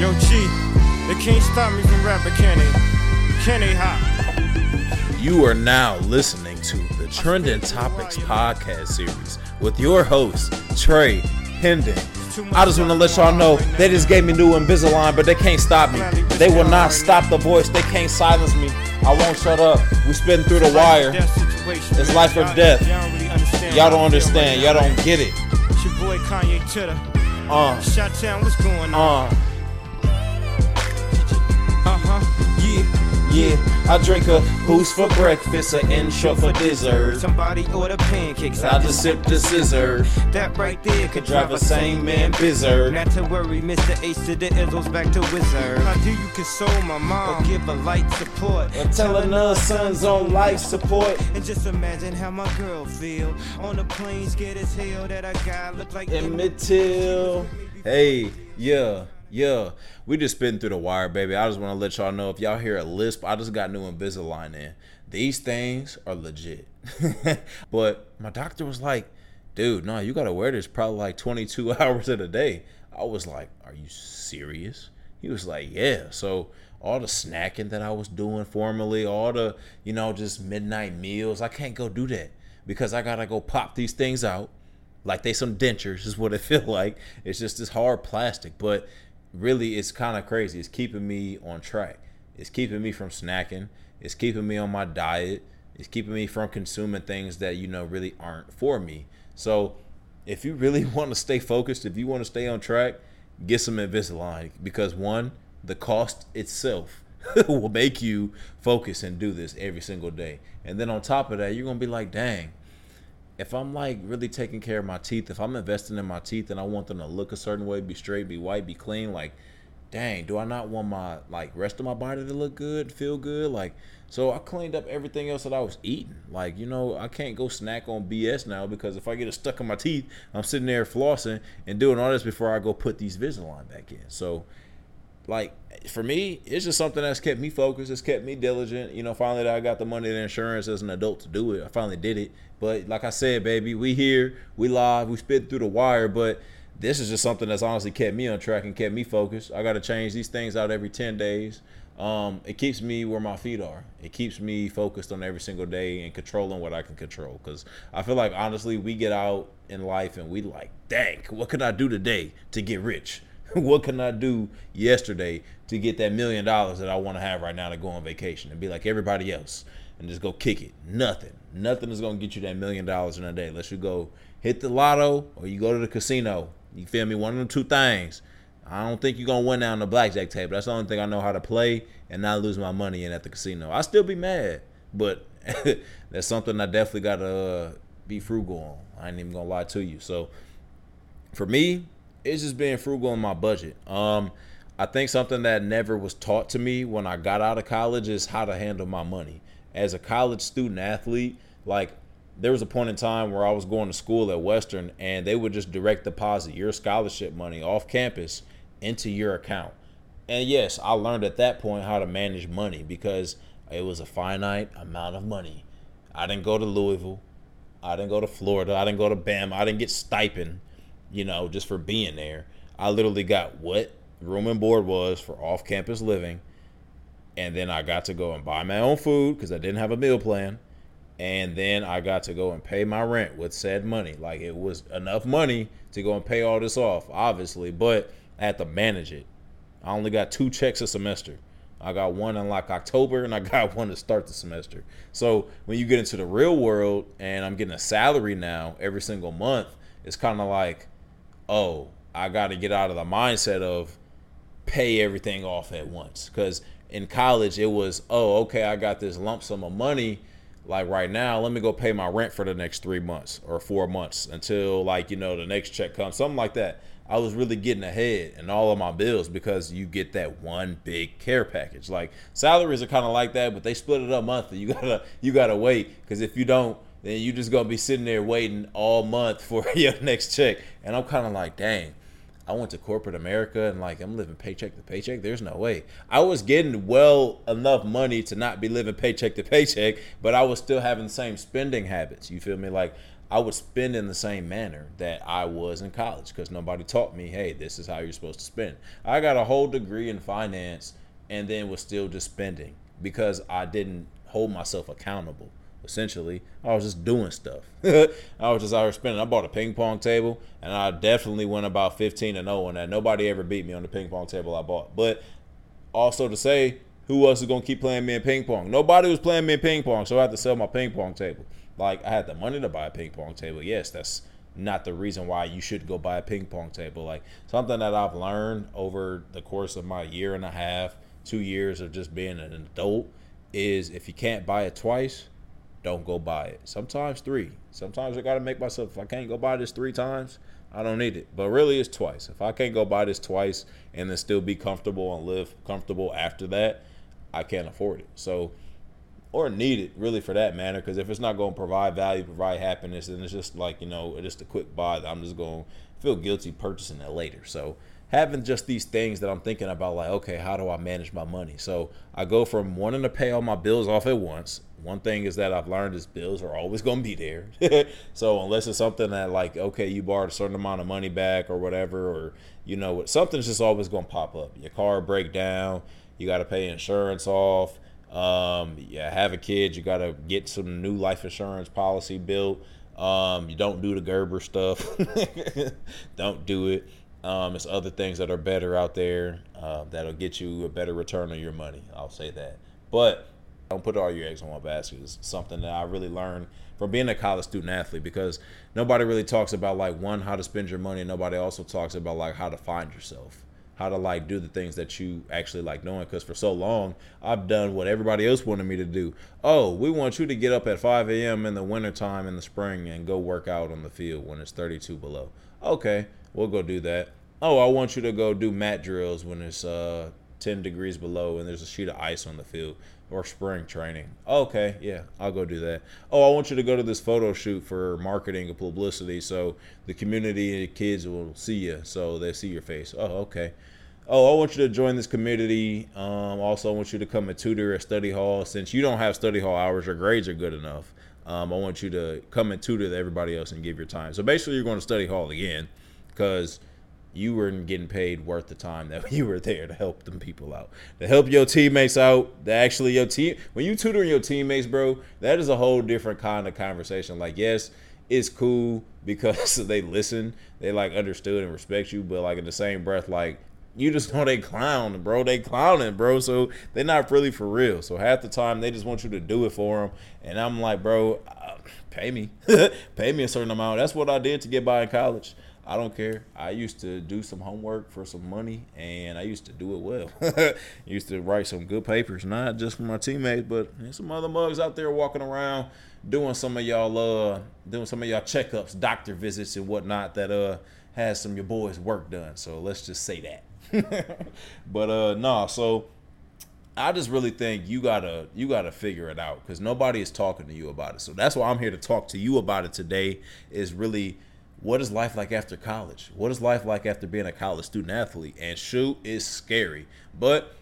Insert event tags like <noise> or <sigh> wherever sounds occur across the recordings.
Yo, G, they can't stop me from rapping, can they? Can they hop? You are now listening to the Trending Topics podcast series with your host, Trey Hendon. I just want to let y'all know they just gave me new Invisalign, but they can't stop me. They will not stop the voice. They can't silence me. I won't shut up. We spitting through the wire. It's life or death. Y'all don't understand. Y'all don't get it. It's your boy Kanye Titter. Uh, Shot what's going on? Yeah. I drink a boost for breakfast, an intro for dessert. Somebody order pancakes. I just sip the scissor. That right there could Drive a sane man bizzard. Not to worry, Mr. Ace to the Izzles back to Wizard. How do you console my mom or give a light support? Or telling her son's on life support. And just imagine how my girl feel on the plane, scared as hell that I got look like Emmett Till. Hey, yeah, yeah. We just spitting through the wire, baby. I just want to let y'all know if y'all hear a lisp, I just got new Invisalign in. These things are legit. <laughs> but my doctor was like, dude, no, you got to wear this probably like 22 <laughs> hours of the day. I was like, are you serious? He was like, yeah. So all the snacking that I was doing formerly, all the, you know, just midnight meals, I can't go do that because I got to go pop these things out like they some dentures is what it <laughs> feel like. It's just this hard plastic, but really it's kind of crazy. It's keeping me on track. It's keeping me from snacking. It's keeping me on my diet. It's keeping me from consuming things that you know really aren't for me. So, if you really <laughs> want to stay focused, if you want to stay on track, get some Invisalign because one, the cost itself <laughs> will make you focus and do this every single day. And then on top of that, you're gonna be like, dang, if I'm like really taking care of my teeth, if I'm investing in my teeth and I want them to look a certain way, be straight, be white, be clean, like, dang, do I not want my like rest of my body to look good, feel good? Like, so I cleaned up everything else that I was eating. Like, you know, I can't go snack on BS now because if I get it stuck in my teeth, I'm sitting there flossing and doing all this before I go put these Invisalign back in. So, like for me, it's just something that's kept me focused. It's kept me diligent. You know, finally I got the money and insurance as an adult to do it. I finally did it. But like I said, baby, we here, we live, we spit through the wire. But this is just something that's honestly kept me on track and kept me focused. I got to change these things out every ten days. Um, it keeps me where my feet are. It keeps me focused on every single day and controlling what I can control. Because I feel like honestly, we get out in life and we like, dang, what can I do today to get rich? <laughs> what can I do yesterday to get that million dollars that I want to have right now to go on vacation and be like everybody else and just go kick it? Nothing. Nothing is going to get you that million dollars in a day unless you go hit the lotto or you go to the casino. You feel me? One of the two things. I don't think you're going to win down the blackjack table. That's the only thing I know how to play and not lose my money in at the casino. I still be mad, but <laughs> that's something I definitely got to uh, be frugal on. I ain't even going to lie to you. So for me, it's just being frugal in my budget. Um, I think something that never was taught to me when I got out of college is how to handle my money. As a college student athlete, like there was a point in time where I was going to school at Western and they would just direct deposit your scholarship money off campus into your account. And yes, I learned at that point how to manage money because it was a finite amount of money. I didn't go to Louisville. I didn't go to Florida. I didn't go to Bama. I didn't get stipend you know, just for being there. I literally got what room and board was for off campus living. And then I got to go and buy my own food because I didn't have a meal plan. And then I got to go and pay my rent with said money. Like it was enough money to go and pay all this off, obviously, but I had to manage it. I only got two checks a semester. I got one in like October and I <laughs> got one to start the semester. So when you get into the real world and I'm getting a salary now every single month, it's kind of like, oh, I got to get out of the mindset of pay everything off at once. Because in college, it was, oh, okay, I got this lump sum of money. Like right now, let me go pay my rent for the next three months or four months until, like, you know, the next check comes, something like that. I was really getting ahead in all of my bills because you get that one big care package. Like salaries are kind of like that, but they split it up monthly. You gotta you gotta wait because if you don't, then you just gonna be sitting there waiting all month for <laughs> your next check. And I'm kind of like, dang, I went to corporate America and like I'm living paycheck to paycheck. There's no way. I was getting well enough money to not be living paycheck to paycheck, but I was still having the same spending habits. You feel me? Like I would spend in the same manner that I was in college because nobody taught me, hey, this is how you're supposed to spend. I got a whole degree in finance and then was still just spending because I didn't hold myself accountable. Essentially, I was just doing stuff. <laughs> I was just out here spending. I bought a ping pong table, and I definitely went about 15 and 0 on that. Nobody ever beat me on the ping pong table I bought. But also to say, who else is gonna keep playing me in ping pong? Nobody was playing me in ping pong, so I had to sell my ping pong table. Like I had the money to buy a ping pong table. Yes, that's not the reason why you should go buy a ping pong table. Like something that I've learned over the course of my year and a half, two years of just being an adult is if you can't buy it twice, don't go buy it. Sometimes three. Sometimes I gotta make myself if I can't go buy this three times, I don't need it. But really it's twice. If I can't go buy this twice and then still be comfortable and live comfortable after that, I can't afford it. So or need it really for that matter because if it's not going to provide value provide happiness then it's just like you know just a quick buy that i'm just going to feel guilty purchasing it later so having just these things that i'm thinking about like okay how do i manage my money so i go from wanting to pay all my bills off at once one thing is that i've learned is bills are always going to be there <laughs> so unless it's something that like okay you borrowed a certain amount of money back or whatever or you know something's just always going to pop up your car break down you got to pay insurance off um, have a kid, you got to get some new life insurance policy built. Um, you don't do the Gerber stuff. <laughs> don't do it. Um, it's other things that are better out there uh, that'll get you a better return on your money. I'll say that. But don't put all your eggs in one basket. It's something that I really learned from being a college student athlete because nobody really talks about like one how to spend your money. Nobody also talks about like how to find yourself how to like do the things that you actually like doing because for so long i've done what everybody else wanted me to do oh we want you to get up at 5 a.m in the wintertime in the spring and go work out on the field when it's 32 below okay we'll go do that oh i want you to go do mat drills when it's uh 10 degrees below and there's a sheet of ice on the field or spring training. Okay, yeah, I'll go do that. Oh, I want you to go to this photo shoot for marketing and publicity so the community and kids will see you so they see your face. Oh, okay oh, I want you to join this community. Um, also, I want you to come and tutor at study hall. Since you don't have study hall hours, your grades are good enough. Um, I want you to come and tutor everybody else and give your time. So basically, you're going to study hall again because you weren't getting paid worth the time that <laughs> you were there to help them people out, to help your teammates out. To actually your team, when you tutor your teammates, bro, that is a whole different kind of conversation. Like, yes, it's cool because <laughs> they listen, they like understood and respect you, but like in the same breath, like you just know they clown, bro. They clowning, bro. So they're not really for real. So half the time they just want you to do it for them. And I'm like, bro, uh, pay me, <laughs> pay me a certain amount. That's what I did to get by in college. I don't care. I used to do some homework for some money, and I used to do it well. <laughs> used to write some good papers, not just for my teammates, but some other mugs out there walking around doing some of y'all uh doing some of y'all checkups, doctor visits, and whatnot that uh has some of your boys' work done. So let's just say that. <laughs> but uh nah, so I just really think you gotta you gotta figure it out because nobody is talking to you about it. So that's why I'm here to talk to you about it today. Is really what is life like after college? What is life like after being a college student athlete? And shoot it's scary, but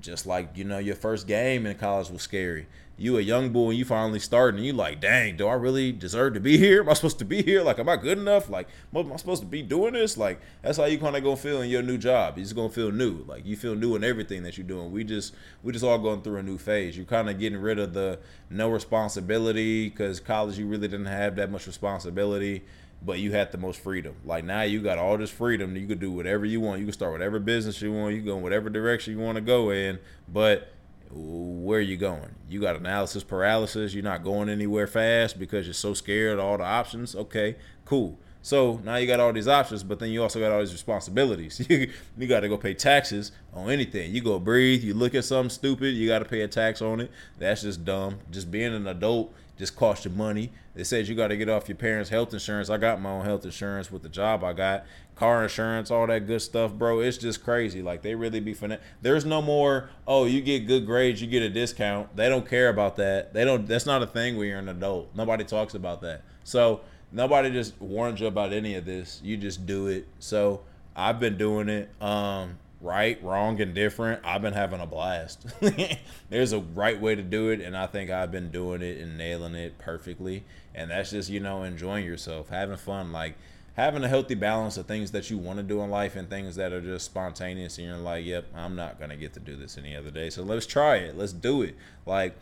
just like you know your first game in college was scary you a young boy and you finally starting and you like, dang, do I really deserve to be here? Am I supposed to be here? Like, am I good enough? Like, am I supposed to be doing this? Like, that's how you kind of gonna feel in your new job. You're just gonna feel new. Like you feel new in everything that you're doing. We just we just all going through a new phase. You're kind of getting rid of the no responsibility because college you really didn't have that much responsibility but you had the most freedom. Like now you got all this freedom. You could do whatever you want. You can start whatever business you want. You go in whatever direction you want to go in. But where are you going? You got analysis paralysis. You're not going anywhere fast because you're so scared of all the options. Okay, cool. So now you got all these options, but then you also got all these responsibilities. <laughs> You, you got to go pay taxes on anything. You go breathe, you look at something stupid, you got to pay a tax on it. That's just dumb. Just being an adult just costs you money. It says you got to get off your parents' health insurance. I got my own health insurance with the job I got, car insurance, all that good stuff, bro. It's just crazy. Like they really be finna. There's no more. Oh, you get good grades, you get a discount. They don't care about that. They don't. That's not a thing when you're an adult. Nobody talks about that. So nobody just warns you about any of this. You just do it. So I've been doing it. Um, right, wrong, and different. I've been having a blast. <laughs> There's a right way to do it, and I think I've been doing it and nailing it perfectly. And that's just, you know, enjoying yourself, having fun, like having a healthy balance of things that you want to do in life and things that are just spontaneous. And you're like, yep, I'm not to get to do this any other day. So let's try it. Let's do it. Like,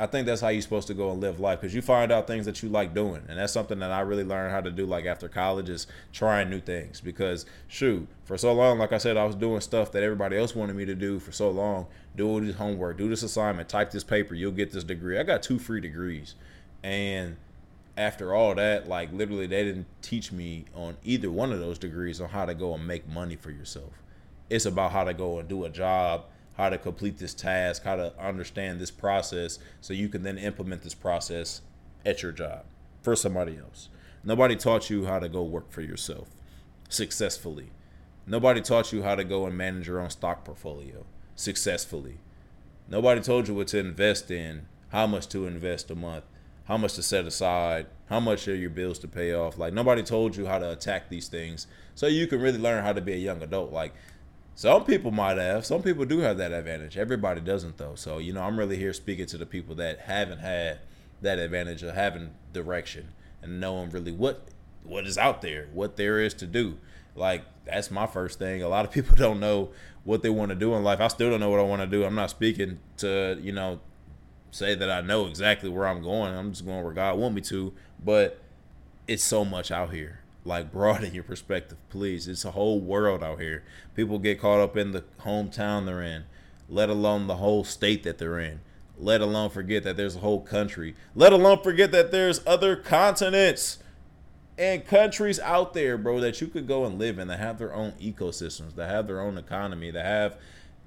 I think that's how you're supposed to go and live life because you find out things that you like doing, and that's something that I really learned how to do. Like after college, is trying new things because shoot, for so long, like I said, I was doing stuff that everybody else wanted me to do for so long. Do all this homework, do this assignment, type this paper, you'll get this degree. I got two free degrees, and after all that, like literally, they didn't teach me on either one of those degrees on how to go and make money for yourself. It's about how to go and do a job how to complete this task, how to understand this process, so you can then implement this process at your job for somebody else. Nobody taught you how to go work for yourself successfully. Nobody taught you how to go and manage your own stock portfolio successfully. Nobody told you what to invest in, how much to invest a month, how much to set aside, how much are your bills to pay off. Like nobody told you how to attack these things so you can really learn how to be a young adult. Like some people might have. Some people do have that advantage. Everybody doesn't though. So, you know, I'm really here speaking to the people that haven't had that advantage of having direction and knowing really what what is out there, what there is to do. Like that's my first thing. A lot of people <laughs> don't know what they want to do in life. I still don't know what I want to do. I'm not speaking to, you know, say that I know exactly where I'm going. I'm just going where God want me to, but it's so much out here like broaden <laughs> your perspective, please. It's a whole world out here. People get caught up in the hometown they're in, let alone the whole state that they're in. Let alone forget that there's a whole country. Let alone forget that there's other continents and countries out there, bro, that you could go and live in that have their own ecosystems, that have their own economy, that have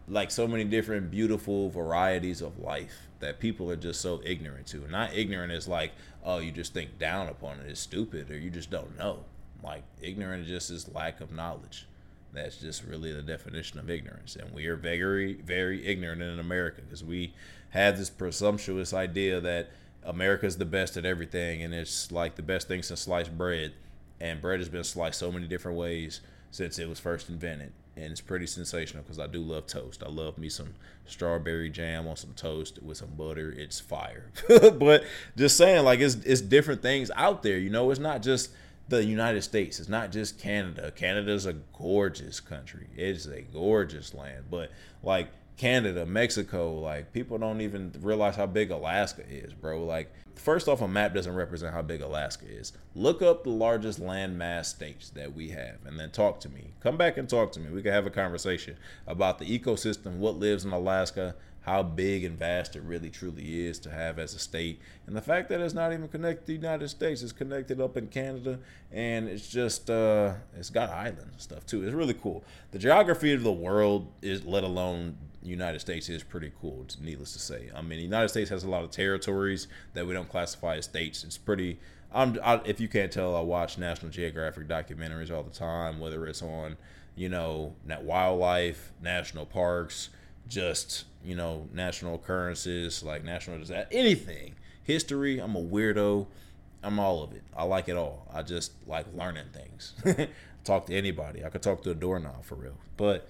like so many different beautiful varieties of life that people are just so ignorant to. Not ignorant is like, oh, you just think down upon it. It's stupid or you just don't know. Like ignorance just is lack of knowledge. That's just really the definition of ignorance. And we are very, very ignorant in America because we have this presumptuous idea that America's the best at everything and it's like the best thing since sliced bread. And bread has been sliced so many different ways since it was first invented. And it's pretty sensational because I do love toast. I love me some strawberry jam on some toast with some butter. It's fire. <laughs> but just saying, like it's it's different things out there. You know, it's not just the United States. It's not just Canada. Canada's a gorgeous country. It's a gorgeous land. But like Canada, Mexico, like people don't even realize how big Alaska is, bro. Like first off, a map doesn't represent how big Alaska is. Look up the largest landmass states that we have and then talk to me. Come back and talk to me. We can have a conversation about the ecosystem, what lives in Alaska, how big and vast it really truly is to have as a state. And the fact that it's not even connected to the United States, it's connected up in Canada and it's just uh it's got islands and stuff too. It's really cool. The geography of the world is let alone United States is pretty cool, needless to say. I mean the United States has a lot of territories that we don't classify as states. It's pretty I'm I, if you can't tell, I watch National Geographic documentaries all the time, whether it's on, you know, wildlife, national parks, just you know national occurrences like national disaster, anything, history. I'm a weirdo. I'm all of it. I like it all. I just like learning things. <laughs> talk to anybody. I could talk to a doorknob for real. But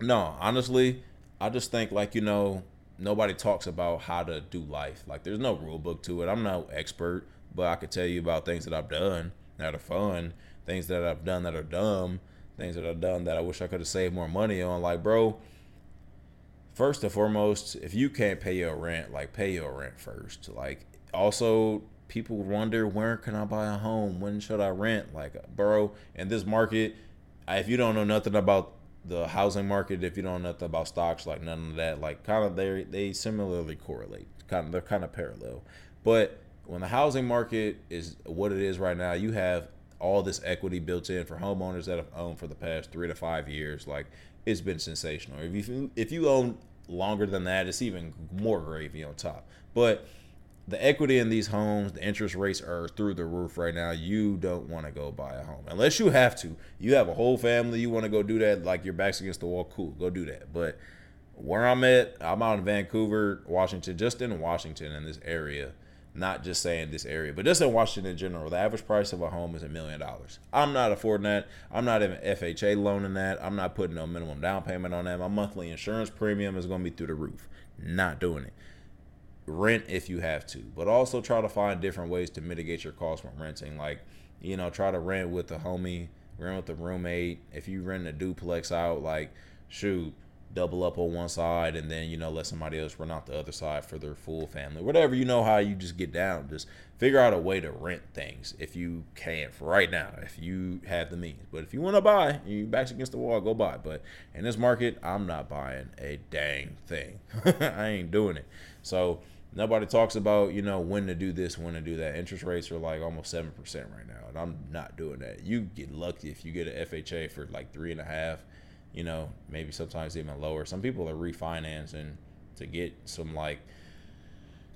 no, honestly, I just think like you know nobody talks about how to do life. Like there's no rule book to it. I'm no expert, but I could tell you about things that I've done that are fun, things that I've done that are dumb, things that I've done that I wish I could have saved more money on. Like, bro, first and foremost, if you can't pay your rent, like pay your rent first. Like also people wonder where can I buy a home? When should I rent? Like bro, in this market, if you don't know nothing about the housing market, if you don't know nothing about stocks, like none of that, like kind of they they similarly correlate. Kind of they're kind of parallel. But when the housing market is what it is right now, you have all this equity built in for homeowners that have owned for the past three to five years. Like it's been sensational. If you if you own longer than that, it's even more gravy on top. But the equity in these homes, the interest rates are through the roof right now. You don't want to go buy a home unless you have to. You have a whole family, you want to go do that, like your back's against the wall, cool, go do that. But where I'm at, I'm out in Vancouver, Washington, just in Washington in this area. Not just saying this area, but just in Washington in general, the average price of a home is a million dollars. I'm not affording that. I'm not even FHA loaning that. I'm not putting no minimum down payment on that. My monthly insurance premium is going to be through the roof. Not doing it. Rent if you have to, but also try to find different ways to mitigate your costs when renting. Like, you know, try to rent with a homie, rent with a roommate. If you rent a duplex out, like, shoot, double up on one side and then you know let somebody else run out the other side for their full family. Whatever you know how you just get down. Just figure out a way to rent things if you can for right now if you have the means. But if you want to buy you backs against the wall go buy. But in this market i'm not buying a dang thing. <laughs> I ain't doing it. So nobody talks about you know when to do this when to do that. Interest rates are like almost 7% right now and i'm not doing that. You get lucky if you get an fha for like three and a half you know, maybe sometimes even lower. Some people are refinancing to get some like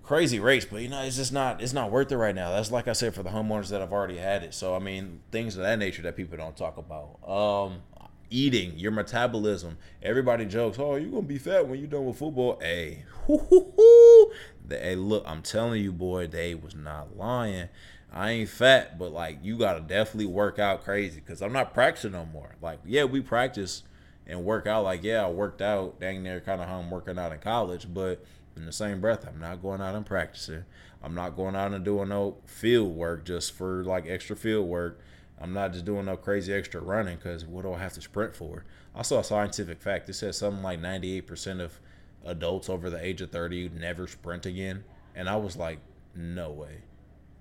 crazy rates, but you know, it's just not it's not worth it right now. That's like I said for the homeowners that have already had it. So I mean, things of that nature that people don't talk about. Um, eating, your metabolism. Everybody jokes, "Oh, you're gonna be fat when you're done with football." Hey, <laughs> hey, look, I'm telling you, boy, they was not lying. I ain't fat, but like you gotta definitely work out crazy because I'm not practicing no more. Like, yeah, we practice and work out. Like, yeah, I worked out dang near kind of how I'm working out in college, but in the same breath, I'm not going out and practicing. I'm not going out and doing no field work just for like extra field work. I'm not just doing no crazy extra running because what do I have to sprint for? I saw a scientific fact. It said something like 98% of adults over the age of 30 never sprint again. And I was like, no way.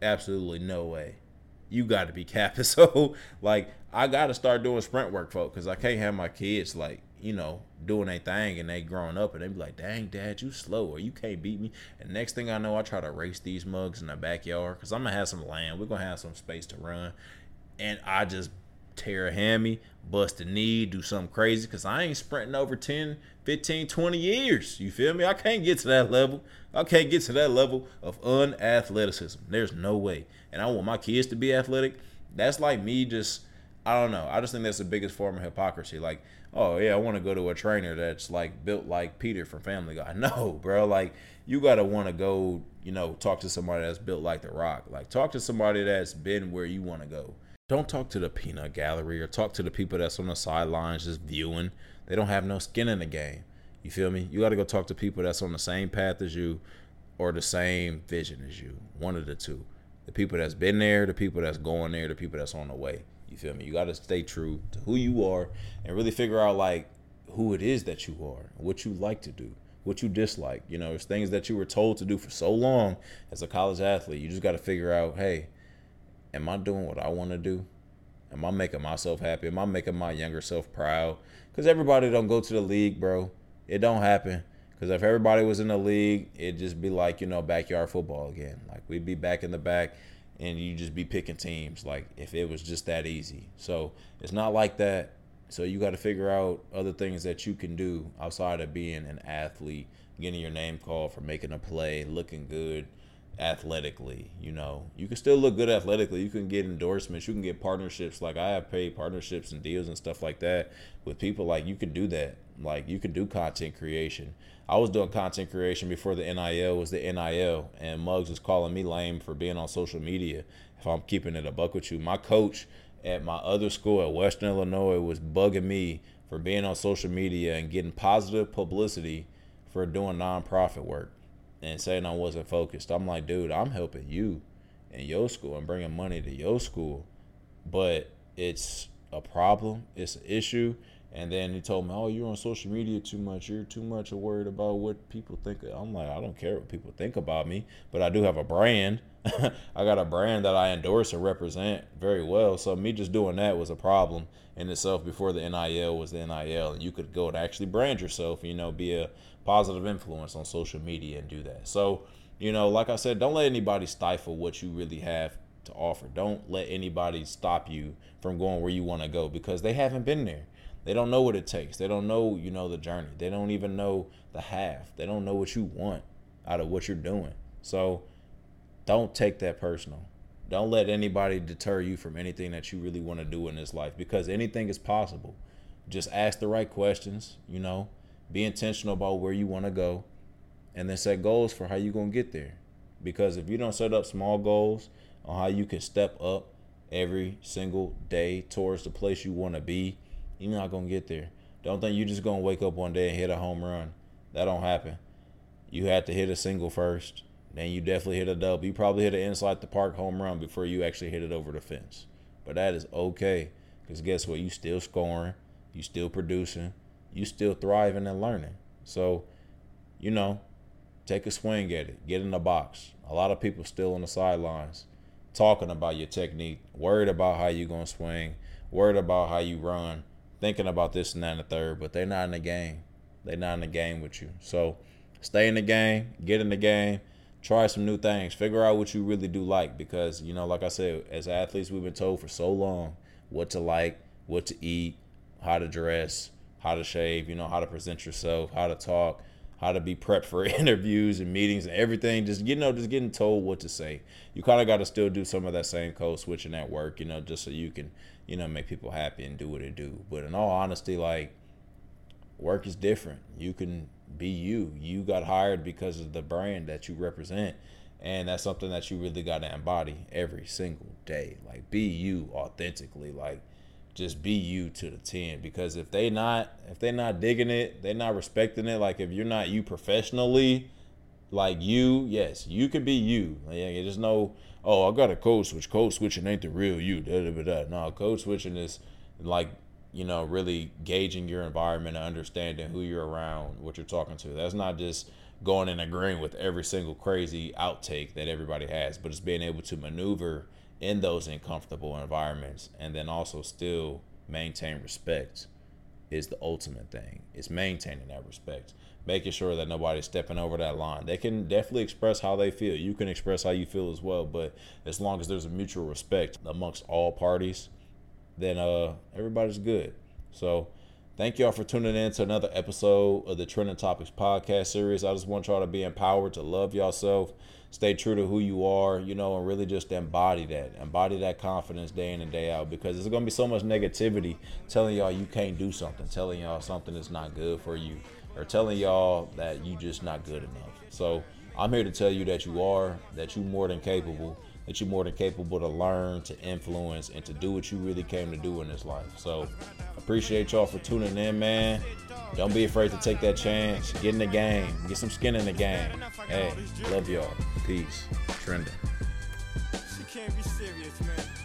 Absolutely no way you got to be capping. <laughs> So like I got to start doing sprint work, folks, because I can't have my kids like you know doing a thing and they growing up and they be like, "Dang, dad, you slow or you can't beat me." And next thing I know, I try to race these mugs in the backyard because I'm gonna have some land. We're gonna have some space to run, and I just tear a hammy, bust a knee, do something crazy because I ain't sprinting over 10, 15, 20 years. You feel me? I can't get to that level. I can't get to that level of unathleticism. There's no way. And I want my kids to be athletic. That's like me just, I don't know. I just think that's the biggest form of hypocrisy. Like, oh, yeah, I want to go to a trainer that's like built like Peter from Family Guy. <laughs> No, bro. Like, you got to want to go, you know, talk to somebody that's built like The Rock. Like, talk to somebody that's been where you want to go don't talk to the peanut gallery or talk to the people that's on the sidelines just viewing. They don't have no skin in the game. You feel me? You got to go talk to people that's on the same path as you or the same vision as you. One of the two. The people that's been there, the people that's going there, the people that's on the way. You feel me? You got to stay true to who you are and really figure out like who it is that you are, what you like to do, what you dislike. You know, there's things that you were told to do for so long as a college athlete. You just got to figure out, hey, am I doing what I want to do? Am I making myself happy? Am I making my younger self proud? Because everybody don't go to the league, bro. It don't happen. Because if everybody was in the league, it'd just be like, you know, backyard football again. Like we'd be back in the back and you'd just be picking teams. Like if it was just that easy. So it's not like that. So you got to figure out other things that you can do outside of being an athlete, getting your name called for making a play, looking good, athletically. You know, you can still look good athletically. You can get endorsements. You can get partnerships. Like I have paid partnerships and deals and stuff like that with people. Like you can do that. Like you can do content creation. I was doing content creation before the NIL was the NIL, and Muggs was calling me lame for being on social media. If I'm keeping it a buck with you, my coach at my other school at Western Illinois was bugging me for being on social media and getting positive publicity for doing nonprofit work and saying I wasn't focused. I'm like, dude, I'm helping you in your school and bringing money to your school, but it's a problem, it's an issue. And then he told me, "Oh, you're on social media too much. You're too much worried about what people think." I'm like, I don't care what people think about me, but I do have a brand. <laughs> I got a brand that I endorse and represent very well. So me just doing that was a problem in itself. Before the NIL was the NIL, and you could go and actually brand yourself. You know, be a positive influence on social media and do that. So, you know, like I said, don't let anybody stifle what you really have to offer. Don't let anybody stop you from going where you want to go because they haven't been there. They don't know what it takes. They don't know, you know, the journey. They don't even know the half. They don't know what you want out of what you're doing. So, don't take that personal. Don't let anybody deter you from anything that you really want to do in this life because anything is possible. Just ask the right questions, you know, be intentional about where you want to go and then set goals for how you're going to get there Because if you don't set up small goals on how you can step up every single day towards the place you want to be, you're not gonna get there. Don't think you're just gonna wake up one day and hit a home run. That don't happen. You have to hit a single first, then you definitely hit a double. You probably hit an inside the park home run before you actually hit it over the fence. But that is okay, because guess what? You still scoring, you still producing, you still thriving and learning. So, you know, take a swing at it. Get in the box. A lot of people still on the sidelines talking about your technique, worried about how you're gonna swing, worried about how you run, thinking about this and that and the third, but they're not in the game. They're not in the game with you. So stay in the game, get in the game, try some new things, figure out what you really do like because, you know, like I said, as athletes we've been told for so long what to like, what to eat, how to dress, how to shave, you know, how to present yourself, how to talk how to be prepped for <laughs> interviews and meetings and everything. Just you know, just getting told what to say. You kind of got to still do some of that same code switching at work, you know, just so you can you know make people happy and do what they do. But in all honesty, like work is different. You can be you. You got hired because of the brand that you represent. And that's something that you really got to embody every single day. Like be you authentically. Like just be you to the 10 because if they not if they not digging it they not respecting it like if you're not you professionally like you yes you can be you. Yeah there's no oh i got a code switch. Code switching ain't the real you. Da, da, da, da. no code switching is like you know really gauging your environment and understanding who you're around what you're talking to. That's not just going and agreeing with every single crazy outtake that everybody has but it's being able to maneuver in those uncomfortable environments and then also still maintain respect is the ultimate thing. It's maintaining that respect, making sure that nobody's stepping over that line. They can definitely express how they feel. You can express how you feel as well, but as long as there's a mutual respect amongst all parties, then uh everybody's good. So thank y'all for tuning in to another episode of the Trending Topics podcast series. I just want y'all to be empowered to love yourself stay true to who you are, you know, and really just embody that, embody that confidence day in and day out because there's gonna be so much negativity telling y'all you can't do something, telling y'all something is not good for you, or telling y'all that you just not good enough. So I'm here to tell you that you are, that you're more than capable, that you're more than capable to learn, to influence, and to do what you really came to do in this life. So appreciate y'all for tuning in, man. Don't be afraid to take that chance. Get in the game. Get some skin in the game. Hey, love y'all. Peace. Trending. She can't be serious, man.